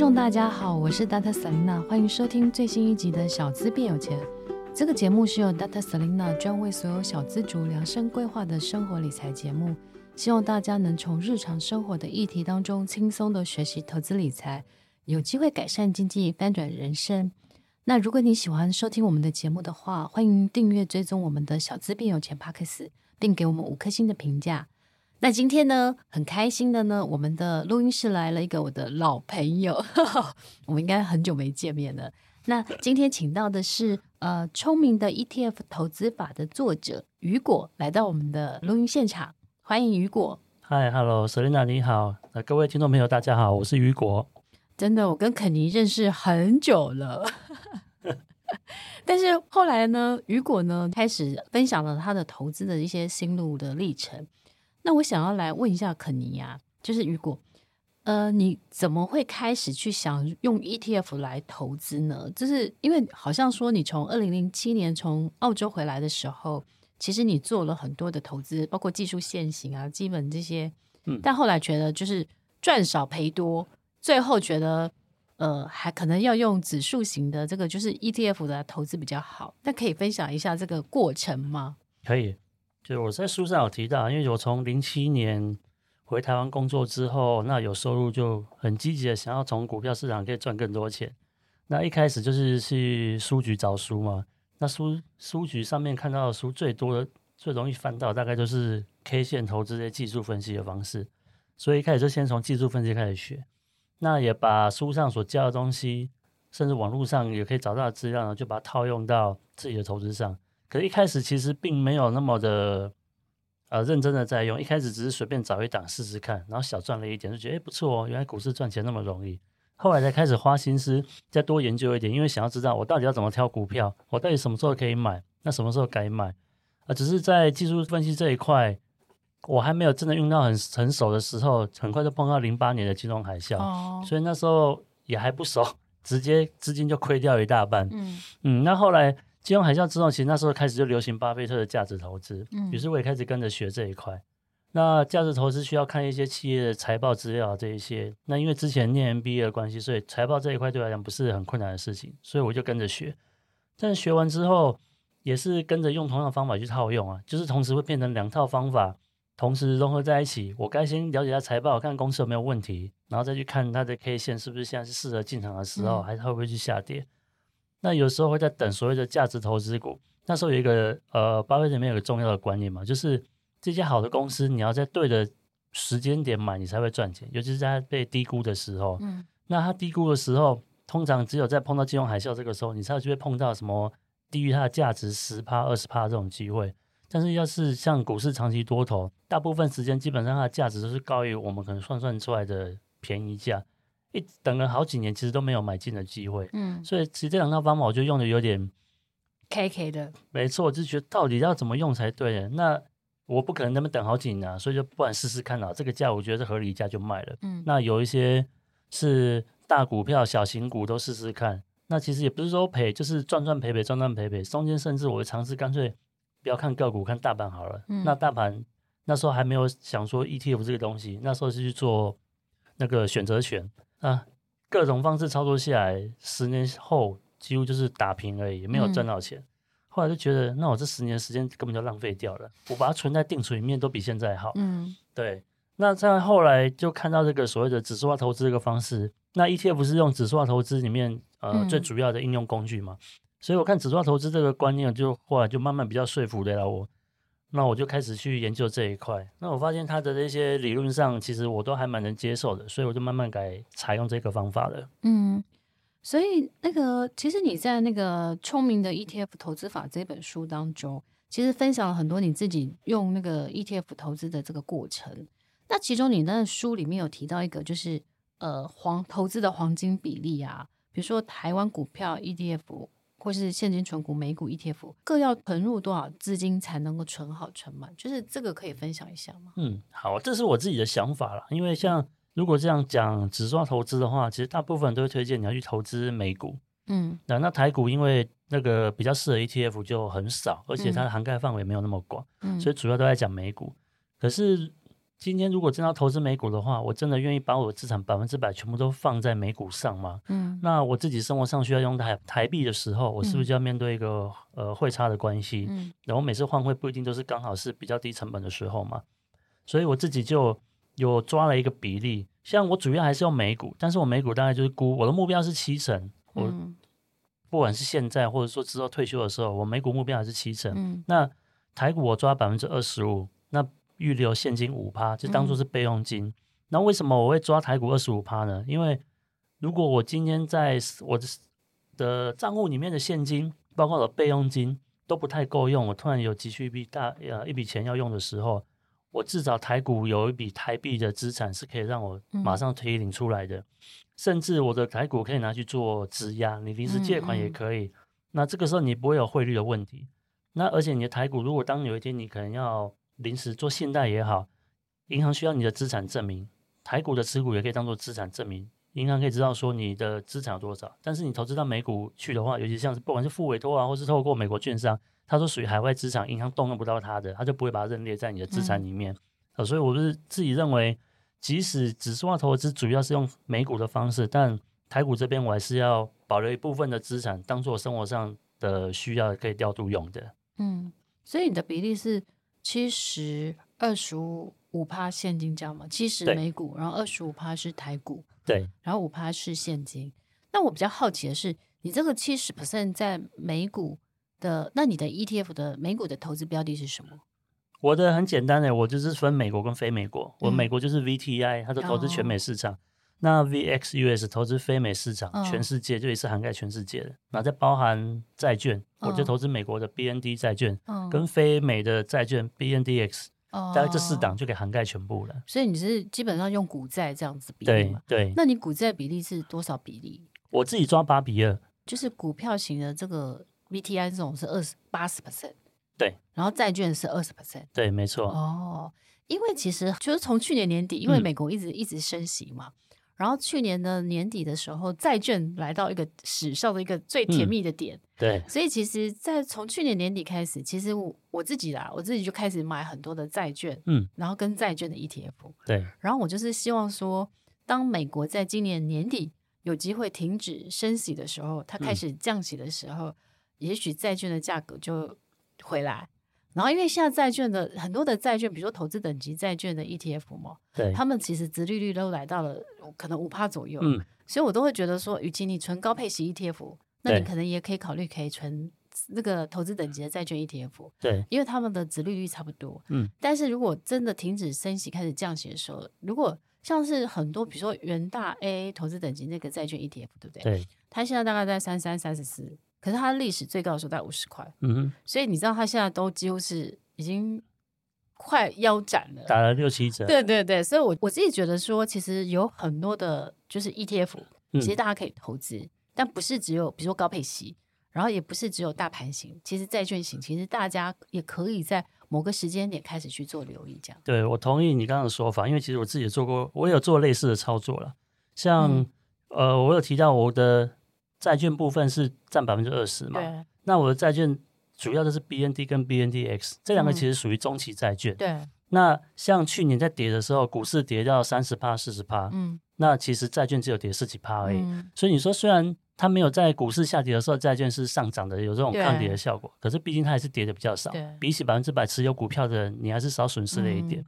众，大家好，我是 Data Selina，欢迎收听最新一集的《小资变有钱》。这个节目是由 Data Selina 专为所有小资族量身规划的生活理财节目，希望大家能从日常生活的议题当中轻松的学习投资理财，有机会改善经济，翻转人生。那如果你喜欢收听我们的节目的话，欢迎订阅追踪我们的小资变有钱 Podcast，并给我们五颗星的评价。那今天呢，很开心的呢，我们的录音室来了一个我的老朋友，我们应该很久没见面了。那今天请到的是呃聪明的 ETF 投资法的作者雨果来到我们的录音现场，欢迎雨果。嗨，Hello，Selina，你好，呃，各位听众朋友大家好，我是雨果。真的，我跟肯尼认识很久了，但是后来呢，雨果呢开始分享了他的投资的一些心路的历程。那我想要来问一下肯尼亚，就是雨果。呃，你怎么会开始去想用 ETF 来投资呢？就是因为好像说你从二零零七年从澳洲回来的时候，其实你做了很多的投资，包括技术限行啊、基本这些，嗯，但后来觉得就是赚少赔多，最后觉得呃，还可能要用指数型的这个就是 ETF 的投资比较好。那可以分享一下这个过程吗？可以，就是我在书上有提到，因为我从零七年。回台湾工作之后，那有收入就很积极的想要从股票市场可以赚更多钱。那一开始就是去书局找书嘛。那书书局上面看到的书最多的、最容易翻到，大概就是 K 线投资这些技术分析的方式。所以一开始就先从技术分析开始学。那也把书上所教的东西，甚至网络上也可以找到的资料呢，就把它套用到自己的投资上。可是，一开始其实并没有那么的。呃，认真的在用，一开始只是随便找一档试试看，然后小赚了一点，就觉得诶不错哦，原来股市赚钱那么容易。后来才开始花心思再多研究一点，因为想要知道我到底要怎么挑股票，我到底什么时候可以买，那什么时候该买。啊，只是在技术分析这一块，我还没有真的用到很成熟的时候，很快就碰到零八年的金融海啸，哦，所以那时候也还不熟，直接资金就亏掉一大半。嗯嗯，那后来。金融海啸之后，其实那时候开始就流行巴菲特的价值投资，嗯，于是我也开始跟着学这一块。那价值投资需要看一些企业的财报资料这一些。那因为之前念 MBA 的关系，所以财报这一块对我来讲不是很困难的事情，所以我就跟着学。但是学完之后，也是跟着用同样的方法去套用啊，就是同时会变成两套方法同时融合在一起。我该先了解一下财报，看公司有没有问题，然后再去看它的 K 线是不是现在是适合进场的时候，嗯、还是会不会去下跌。那有时候会在等所谓的价值投资股，那时候有一个呃，巴菲特里面有个重要的观念嘛，就是这些好的公司，你要在对的时间点买，你才会赚钱，尤其是在被低估的时候。嗯，那它低估的时候，通常只有在碰到金融海啸这个时候，你才会碰到什么低于它的价值十趴、二十趴这种机会。但是要是像股市长期多头，大部分时间基本上它的价值都是高于我们可能算算出来的便宜价。一等了好几年，其实都没有买进的机会。嗯，所以其实这两套方法我就用的有点 K K 的。没错，我就觉得到底要怎么用才对？那我不可能那么等好几年啊，所以就不管试试看啊。这个价我觉得是合理价就卖了。嗯，那有一些是大股票、小型股都试试看。那其实也不是说赔，就是赚赚赔赔，赚赚赔赔。中间甚至我会尝试干脆不要看个股，看大盘好了。嗯，那大盘那时候还没有想说 ETF 这个东西，那时候是去做那个选择权。啊，各种方式操作下来，十年后几乎就是打平而已，也没有赚到钱。嗯。后来就觉得，那我这十年时间根本就浪费掉了。我把它存在定存里面，都比现在好。嗯，对。那再后来就看到这个所谓的指数化投资这个方式，那 ETF 是用指数化投资里面呃、嗯、最主要的应用工具嘛，所以我看指数化投资这个观念，就后来就慢慢比较说服得了我。那我就开始去研究这一块，那我发现它的这些理论上，其实我都还蛮能接受的，所以我就慢慢改采用这个方法了。嗯，所以那个其实你在那个《聪明的 ETF 投资法》这本书当中，其实分享了很多你自己用那个 ETF 投资的这个过程。那其中你那书里面有提到一个，就是呃黄投资的黄金比例啊，比如说台湾股票 ETF 或是现金存股美股 ETF，各要存入多少资金才能够存好存满？就是这个可以分享一下吗？嗯，好，这是我自己的想法啦。因为像如果这样讲只抓投资的话，其实大部分人都会推荐你要去投资美股。嗯，那那台股因为那个比较适合 ETF 就很少，而且它的涵盖范围没有那么广，嗯，所以主要都在讲美股。可是今天如果真要投资美股的话，我真的愿意把我的资产百分之百全部都放在美股上吗？嗯，那我自己生活上需要用台台币的时候，我是不是就要面对一个呃汇差的关系？嗯，然后每次换汇不一定都是刚好是比较低成本的时候嘛，所以我自己就有抓了一个比例，像我主要还是用美股，但是我美股大概就是估我的目标是七成，我。嗯不管是现在或者说之后退休的时候，我美股目标还是七成。嗯、那台股我抓百分之二十五，那预留现金五趴，就当做是备用金。嗯、那为什么我会抓台股二十五趴呢？因为如果我今天在我的的账户里面的现金，包括我的备用金都不太够用，我突然有急需一笔大呃一笔钱要用的时候，我至少台股有一笔台币的资产是可以让我马上推领出来的。嗯甚至我的台股可以拿去做质押，你临时借款也可以。那这个时候你不会有汇率的问题。那而且你的台股，如果当有一天你可能要临时做信贷也好，银行需要你的资产证明，台股的持股也可以当做资产证明，银行可以知道说你的资产有多少。但是你投资到美股去的话，尤其像是不管是付委托啊，或是透过美国券商，它都属于海外资产，银行动用不到它的，它就不会把它认列在你的资产里面。嗯、所以我是自己认为。即使指数化投资主要是用美股的方式，但台股这边我还是要保留一部分的资产，当做生活上的需要可以调度用的。嗯，所以你的比例是七十二十五五趴现金这样吗？七十美股，然后二十五趴是台股，对，然后五趴是现金。那我比较好奇的是，你这个七十 percent 在美股的，那你的 ETF 的美股的投资标的是什么？我的很简单的，我就是分美国跟非美国。我美国就是 VTI，它的投资全美市场。那 VXUS 投资非美市场，全世界就也是涵盖全世界的。那再包含债券，我就投资美国的 BND 债券，跟非美的债券 BNDX，大概这四档就可以涵盖全部了。所以你是基本上用股债这样子比例吗？对对。那你股债比例是多少比例？我自己抓八比二，就是股票型的这个 VTI 这种是二十八十 percent。对，然后债券是二十 percent，对，没错。哦，因为其实就是从去年年底，因为美国一直、嗯、一直升息嘛，然后去年的年底的时候，债券来到一个史上的一个最甜蜜的点。嗯、对，所以其实，在从去年年底开始，其实我我自己啦，我自己就开始买很多的债券，嗯，然后跟债券的 ETF。对，然后我就是希望说，当美国在今年年底有机会停止升息的时候，它开始降息的时候，嗯、也许债券的价格就。回来，然后因为现在债券的很多的债券，比如说投资等级债券的 ETF 嘛，对，他们其实殖利率都来到了可能五帕左右，嗯，所以我都会觉得说，与其你存高配息 ETF，那你可能也可以考虑可以存那个投资等级的债券 ETF，对，因为他们的殖利率差不多，嗯，但是如果真的停止升息开始降息的时候，如果像是很多比如说元大 AA 投资等级那个债券 ETF，对不对？对，它现在大概在三三三十四。可是它的历史最高的时候在五十块，嗯哼，所以你知道它现在都几乎是已经快腰斩了，打了六七折。对对对，所以我我自己觉得说，其实有很多的，就是 ETF，其实大家可以投资，嗯、但不是只有比如说高配息，然后也不是只有大盘型，其实债券型，其实大家也可以在某个时间点开始去做留意，这样。对，我同意你刚刚的说法，因为其实我自己也做过，我也有做类似的操作了，像、嗯、呃，我有提到我的。债券部分是占百分之二十嘛？对。那我的债券主要就是 BND 跟 BNDX 这两个其实属于中期债券。对。那像去年在跌的时候，股市跌到三十趴、四十趴，嗯。那其实债券只有跌十几趴而已。嗯。所以你说，虽然它没有在股市下跌的时候，债券是上涨的，有这种抗跌的效果，可是毕竟它还是跌的比较少。对。比起百分之百持有股票的人，你还是少损失了一点。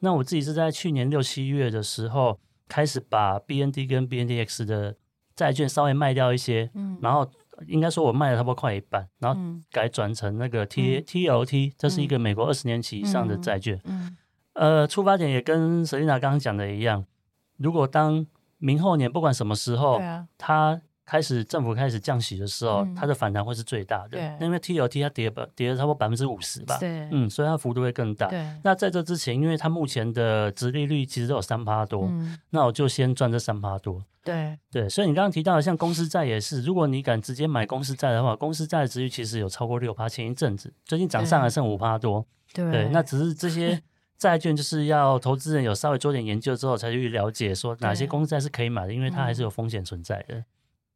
那我自己是在去年六七月的时候开始把 BND 跟 BNDX 的。债券稍微卖掉一些，嗯，然后应该说我卖了差不多快一半，然后改转成那个 T、嗯、TLT，这是一个美国二十年期以上的债券，呃，出发点也跟 Selina 刚刚讲的一样，如果当明后年不管什么时候，啊，它开始政府开始降息的时候，嗯、它的反弹会是最大的。对，因为 T L T 它跌吧，跌了差不多百分之五十吧。对，嗯，所以它幅度会更大。对，那在这之前，因为它目前的殖利率其实都有三趴多，嗯、那我就先赚这三趴多。对，对，所以你刚刚提到的像公司债也是，如果你敢直接买公司债的话，公司债的殖利率其实有超过六趴，前一阵子最近涨上来剩五趴多。对，对，那只是这些。债券就是要投资人有稍微做点研究之后，才去了解说哪些公司债是可以买的，因为它还是有风险存在的。嗯、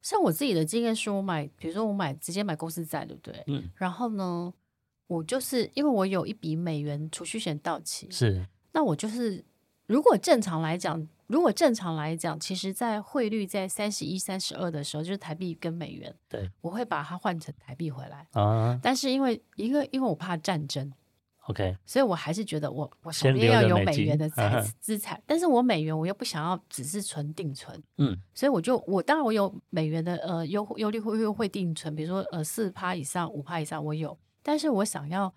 像我自己的经验是，我买，比如说我买直接买公司债，对不对？嗯。然后呢，我就是因为我有一笔美元储蓄险到期，是。那我就是，如果正常来讲，如果正常来讲，其实在汇率在三十一、三十二的时候，就是台币跟美元，对，我会把它换成台币回来啊。但是因为一个，因为我怕战争。OK，所以我还是觉得我我手边要有美元的财资产，但是我美元我又不想要只是存定存，嗯，所以我就我当然我有美元的呃优优利会优惠定存，比如说呃四趴以上五趴以上我有，但是我想要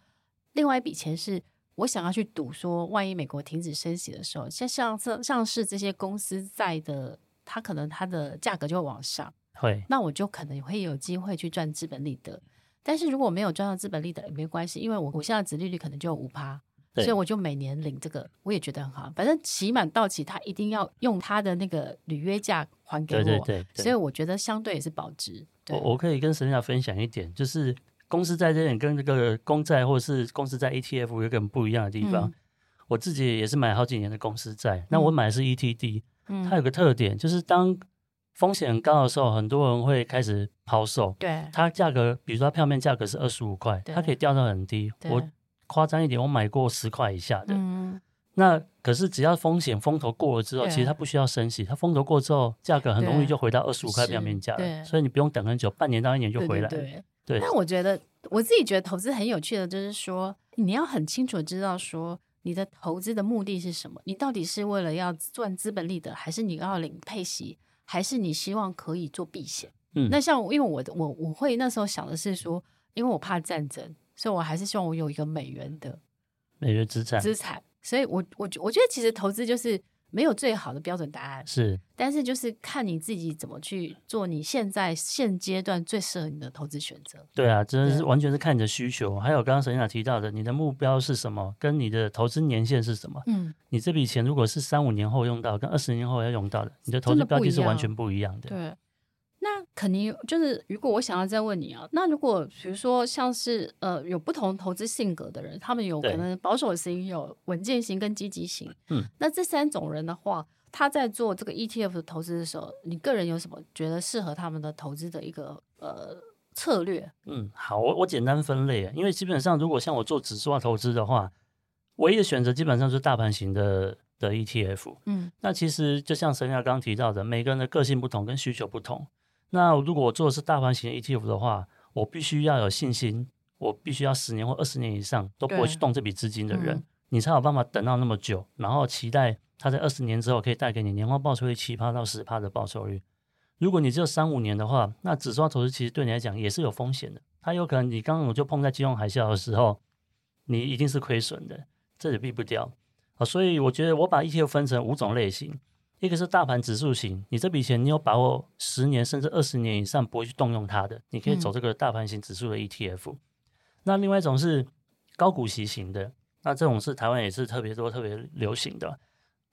另外一笔钱是我想要去赌说，万一美国停止升息的时候，像像上上市这些公司在的，它可能它的价格就会往上，会，那我就可能会有机会去赚资本利得。但是如果没有赚到资本利得也没关系，因为我我现在殖利率可能就有五趴，所以我就每年领这个，我也觉得很好。反正期满到期，他一定要用他的那个履约价还给我，对对对对，所以我觉得相对也是保值。我我可以跟 Selena 分享一点，就是公司债这点跟这个公债或者是公司债 ETF 有个不一样的地方。嗯、我自己也是买好几年的公司债，那我买的是 ETD，、嗯、它有个特点就是当。风险很高的时候，很多人会开始抛售。对，它价格，比如说它票面价格是二十五块，它可以掉到很低。我夸张一点，我买过十块以下的。嗯。那可是只要风险风头过了之后，其实它不需要升息，它风头过之后，价格很容易就回到二十五块票面价了。对。所以你不用等很久，半年到一年就回来。对。对。但我觉得我自己觉得投资很有趣的，就是说你要很清楚知道说你的投资的目的是什么，你到底是为了要赚资本利得，还是你要领配息？还是你希望可以做避险？嗯，那像因为我的我我会那时候想的是说，因为我怕战争，所以我还是希望我有一个美元的美元资产资产。所以我我我觉得其实投资就是没有最好的标准答案，是，但是就是看你自己怎么去做，你现在现阶段最适合你的投资选择。对啊，真的是完全是看你的需求，还有刚刚 Selena 提到的，你的目标是什么，跟你的投资年限是什么？嗯，你这笔钱如果是三五年后用到，跟二十年后要用到的，你的投资标的是完全不一样的。对。那肯定就是，如果我想要再问你啊，那如果比如说像是呃有不同投资性格的人，他们有可能保守型、有稳健型跟积极型，嗯，那这三种人的话，他在做这个 ETF 的投资的时候，你个人有什么觉得适合他们的投资的一个呃策略？嗯，好，我我简单分类啊，因为基本上如果像我做指数化投资的话，唯一的选择基本上是大盘型的的 ETF，嗯，那其实就像 Selena 刚刚提到的，每个人的个性不同，跟需求不同。那如果我做的是大盘型的 ETF 的话，我必须要有信心，我必须要十年或二十年以上都不会去动这笔资金的人，嗯、你才有办法等到那么久，然后期待它在二十年之后可以带给你年化报酬率七趴到十趴的报酬率。如果你只有三五年的话，那指数投资其实对你来讲也是有风险的，它有可能你刚刚我就碰在金融海啸的时候，你一定是亏损的，这也避不掉啊。所以我觉得我把 ETF 分成五种类型。一个是大盘指数型，你这笔钱你有把握十年甚至二十年以上不会去动用它的，你可以走这个大盘型指数的 ETF。嗯。那另外一种是高股息型的，那这种是台湾也是特别多、特别流行的。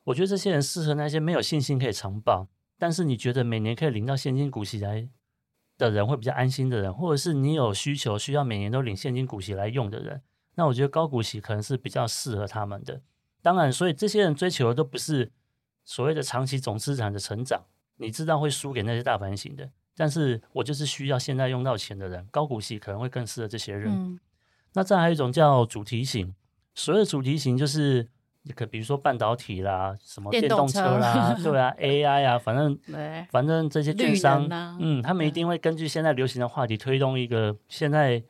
我觉得这些人适合那些没有信心可以长抱，但是你觉得每年可以领到现金股息来的人会比较安心的人，或者是你有需求需要每年都领现金股息来用的人，那我觉得高股息可能是比较适合他们的。当然，所以这些人追求的都不是。所谓的长期总资产的成长，你知道会输给那些大盘型的，但是我就是需要现在用到钱的人，高股息可能会更适合这些人。嗯、那再还有一种叫主题型，所谓的主题型就是，可比如说半导体啦，什么电动车啦，车对啊，AI 啊，反正反正这些券商，啊、嗯，他们一定会根据现在流行的话题推动一个现在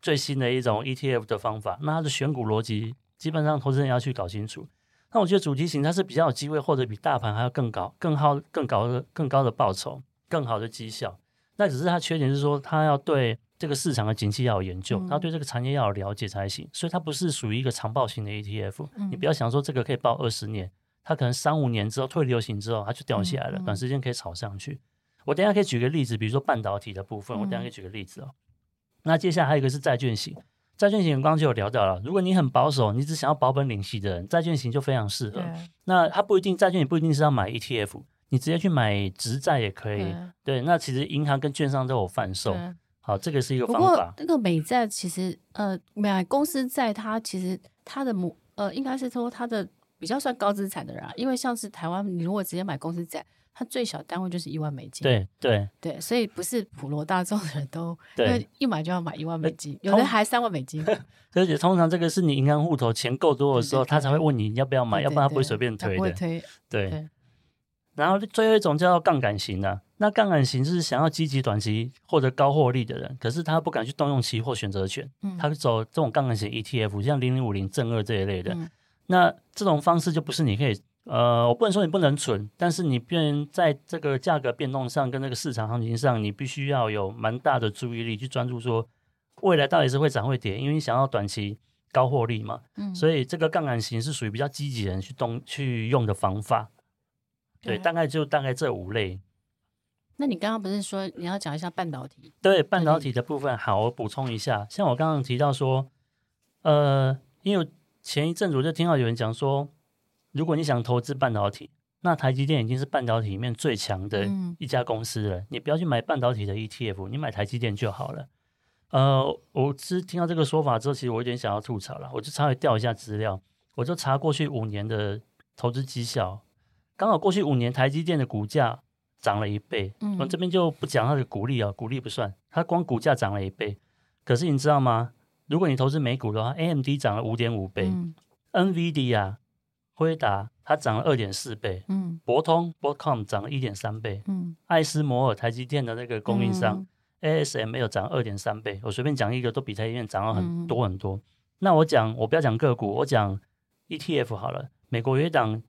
最新的一种 ETF 的方法。那它的选股逻辑，基本上投资人要去搞清楚。那我觉得主题型它是比较有机会获得比大盘还要更高、更好、更高的、更高的报酬、更好的绩效。那只是它缺点是说，它要对这个市场的景气要有研究，它、嗯、对这个产业要有了解才行。所以它不是属于一个长报型的 ETF。嗯、你不要想说这个可以报二十年，它可能三五年之后退流行之后，它就掉下来了，嗯、短时间可以炒上去。我等一下可以举个例子，比如说半导体的部分，我等一下可以举个例子哦。嗯、那接下来还有一个是债券型，债券型刚刚就有聊到了。如果你很保守，你只想要保本领息的人，债券型就非常适合。那它不一定债券也不一定是要买 ETF，你直接去买直债也可以。对，对，那其实银行跟券商都有贩售。好，这个是一个方法。那个美债其实呃买公司债，它其实它的母呃应该是说它的比较算高资产的人，啊因为像是台湾，你如果直接买公司债。它最小单位就是一万美金，对对对，所以不是普罗大众的人都，对因为一买就要买一万美金，有的还三万美金。而且通常这个是你银行户头钱够多的时候，他才会问你要不要买，要不然他不会随便推的。推。对。对然后最后一种叫杠杆型的、啊，那杠杆型是想要积极短期获得高获利的人，可是他不敢去动用期货选择权，嗯、他走这种杠杆型 ETF，像零零五零正二这一类的。嗯、那这种方式就不是你可以。呃，我不能说你不能存，但是你变在这个价格变动上跟那个市场行情上，你必须要有蛮大的注意力去专注，说未来到底是会涨会跌，因为你想要短期高获利嘛。嗯，所以这个杠杆型是属于比较积极人去动去用的方法。对，对，大概就大概这五类。那你刚刚不是说你要讲一下半导体？对，半导体的部分，好，我补充一下，像我刚刚提到说，呃，因为前一阵子我就听到有人讲说。如果你想投资半导体，那台积电已经是半导体里面最强的一家公司了。嗯、你不要去买半导体的 ETF，你买台积电就好了。呃，我是听到这个说法之后，其实我有点想要吐槽了。我就稍微调一下资料，我就查过去五年的投资绩效，刚好过去五年台积电的股价涨了一倍。嗯，我这边就不讲它的股利啊，股利不算，它光股价涨了一倍。可是你知道吗？如果你投资美股的话，AMD 涨了五点五倍、嗯、，NVIDIA。辉达它涨了二点四倍，嗯，博通 Broadcom 涨了一点三倍，嗯，爱斯摩尔台积电的那个供应商、嗯、ASML 涨二点三倍，我随便讲一个都比台积电涨了很多很多。嗯、那我讲我不要讲个股，我讲 ETF 好了。美国有一档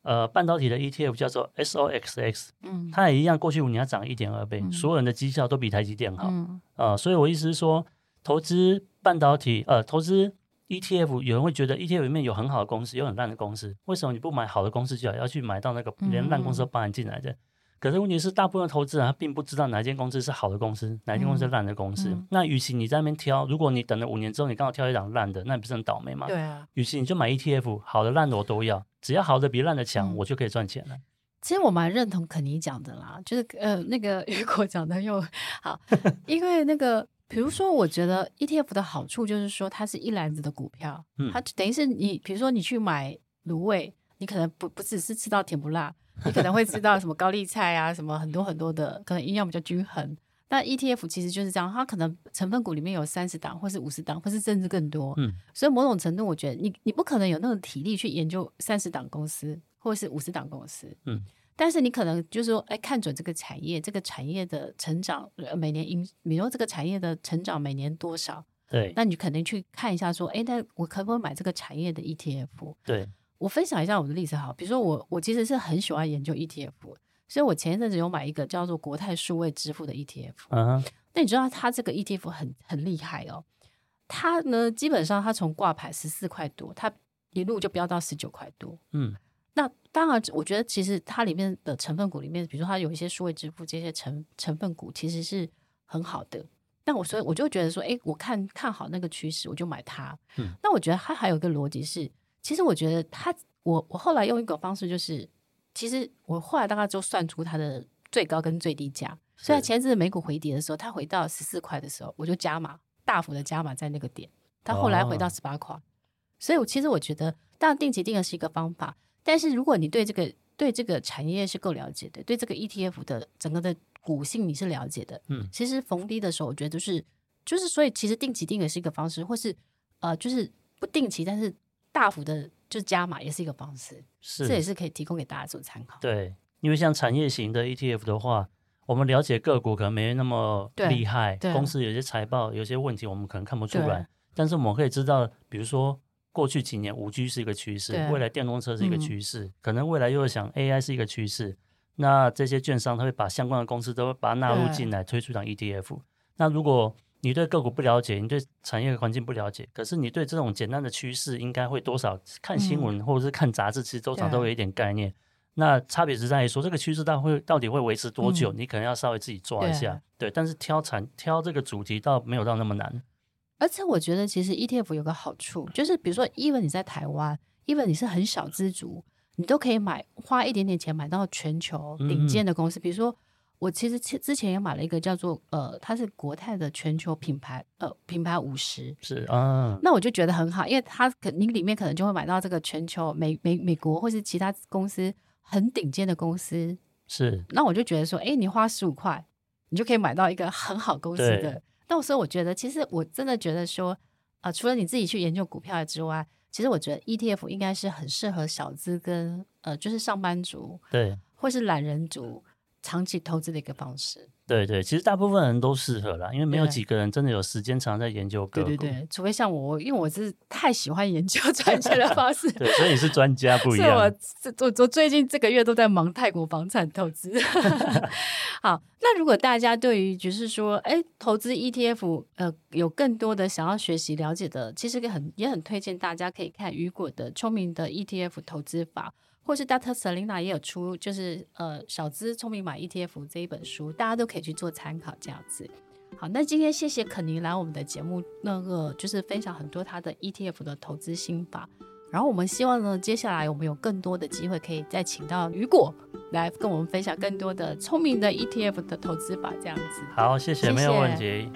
呃半导体的 ETF 叫做 SOXX，嗯，它也一样，过去五年它涨一点二倍，嗯、所有人的绩效都比台积电好，嗯、呃，所以我意思是说，投资半导体呃投资。ETF 有人会觉得 ETF 里面有很好的公司，有很烂的公司，为什么你不买好的公司就好，要去买到那个连烂公司都包含进来的？嗯、可是问题是，大部分投资人他并不知道哪间公司是好的公司，哪间公司是烂的公司。嗯、那与其你在那边挑，如果你等了五年之后，你刚好挑一档烂的，那你不是很倒霉吗？对啊。与其你就买 ETF，好的烂的我都要，只要好的比烂的强，嗯、我就可以赚钱了。其实我蛮认同肯尼讲的啦，就是呃那个 雨果讲的又好，因为那个。比如说，我觉得 ETF 的好处就是说，它是一篮子的股票，嗯、它等于是你，比如说你去买芦苇，你可能不不只是吃到甜不辣，你可能会吃到什么高丽菜啊，什么很多很多的，可能营养比较均衡。那 ETF 其实就是这样，它可能成分股里面有三十档，或是五十档，或是甚至更多。嗯，所以某种程度，我觉得你你不可能有那种体力去研究三十档公司，或是五十档公司。嗯。但是你可能就是说，哎，看准这个产业，这个产业的成长，每年因，比如说这个产业的成长每年多少？对，那你肯定去看一下，说，哎，那我可不可以买这个产业的 ETF？对，我分享一下我的例子哈，比如说我，我其实是很喜欢研究 ETF，所以我前一阵子有买一个叫做国泰数位支付的 ETF。嗯，那你知道它这个 ETF 很很厉害哦，它呢基本上它从挂牌十四块多，它一路就飙到十九块多。嗯。那当然，我觉得其实它里面的成分股里面，比如说它有一些数位支付这些成成分股，其实是很好的。那我所以我就觉得说，哎，我看看好那个趋势，我就买它。嗯。那我觉得它还有一个逻辑是，其实我觉得它，我我后来用一个方式就是，其实我后来大概就算出它的最高跟最低价。是。所以前阵子美股回跌的时候，它回到十四块的时候，我就加码，大幅的加码在那个点。它后来回到十八块。哦。所以我其实我觉得，当然定期定额是一个方法。但是如果你对这个对这个产业是够了解的，对这个 ETF 的整个的股性你是了解的，嗯，其实逢低的时候，我觉得就是就是，所以其实定期定额是一个方式，或是呃，就是不定期但是大幅的就加码也是一个方式，是，这也是可以提供给大家做参考。对，因为像产业型的 ETF 的话，我们了解个股可能没那么厉害，公司有些财报有些问题我们可能看不出来，但是我们可以知道，比如说。过去几年，五 G 是一个趋势，未来电动车是一个趋势，嗯、可能未来又会想 AI 是一个趋势。那这些券商他会把相关的公司都把它纳入进来，推出一档 ETF。那如果你对个股不了解，你对产业环境不了解，可是你对这种简单的趋势，应该会多少看新闻或者是看杂志，其实多少都有一点概念。那差别是在于说，这个趋势到会到底会维持多久，嗯，你可能要稍微自己抓一下。对，对，但是挑产挑这个主题倒没有到那么难。而且我觉得其实 ETF 有个好处，就是比如说，even 你在台湾，even 你是很小资族，你都可以买花一点点钱买到全球顶尖的公司，嗯。比如说，我其实之前也买了一个叫做呃，它是国泰的全球品牌呃品牌五十，是啊，那我就觉得很好，因为它可你里面可能就会买到这个全球美美美国或是其他公司。很顶尖的公司是，那我就觉得说，哎，你花十五块，你就可以买到一个很好公司的。那所以我觉得，其实我真的觉得说，啊、呃，除了你自己去研究股票之外，其实我觉得 ETF 应该是很适合小资跟呃，就是上班族对，或是懒人族长期投资的一个方式。对对，其实大部分人都适合啦，因为没有几个人真的有时间常在研究个股。对对对，除非像我，因为我是太喜欢研究 赚钱的方式。对，所以你是专家不一样。是我我我最近这个月都在忙泰国房产投资。好，那如果大家对于就是说，哎，投资 ETF，呃，有更多的想要学习了解的，其实很也很推荐大家可以看雨果的《聪明的 ETF 投资法》。或是 Dr. Selena 也有出，就是呃小资聪明买 ETF 这一本书，大家都可以去做参考这样子。好，那今天谢谢肯尼来我们的节目，那个就是分享很多他的 ETF 的投资心法。然后我们希望呢，接下来我们有更多的机会可以再请到雨果来跟我们分享更多的聪明的 ETF 的投资法这样子。好，谢谢，谢谢没有问题。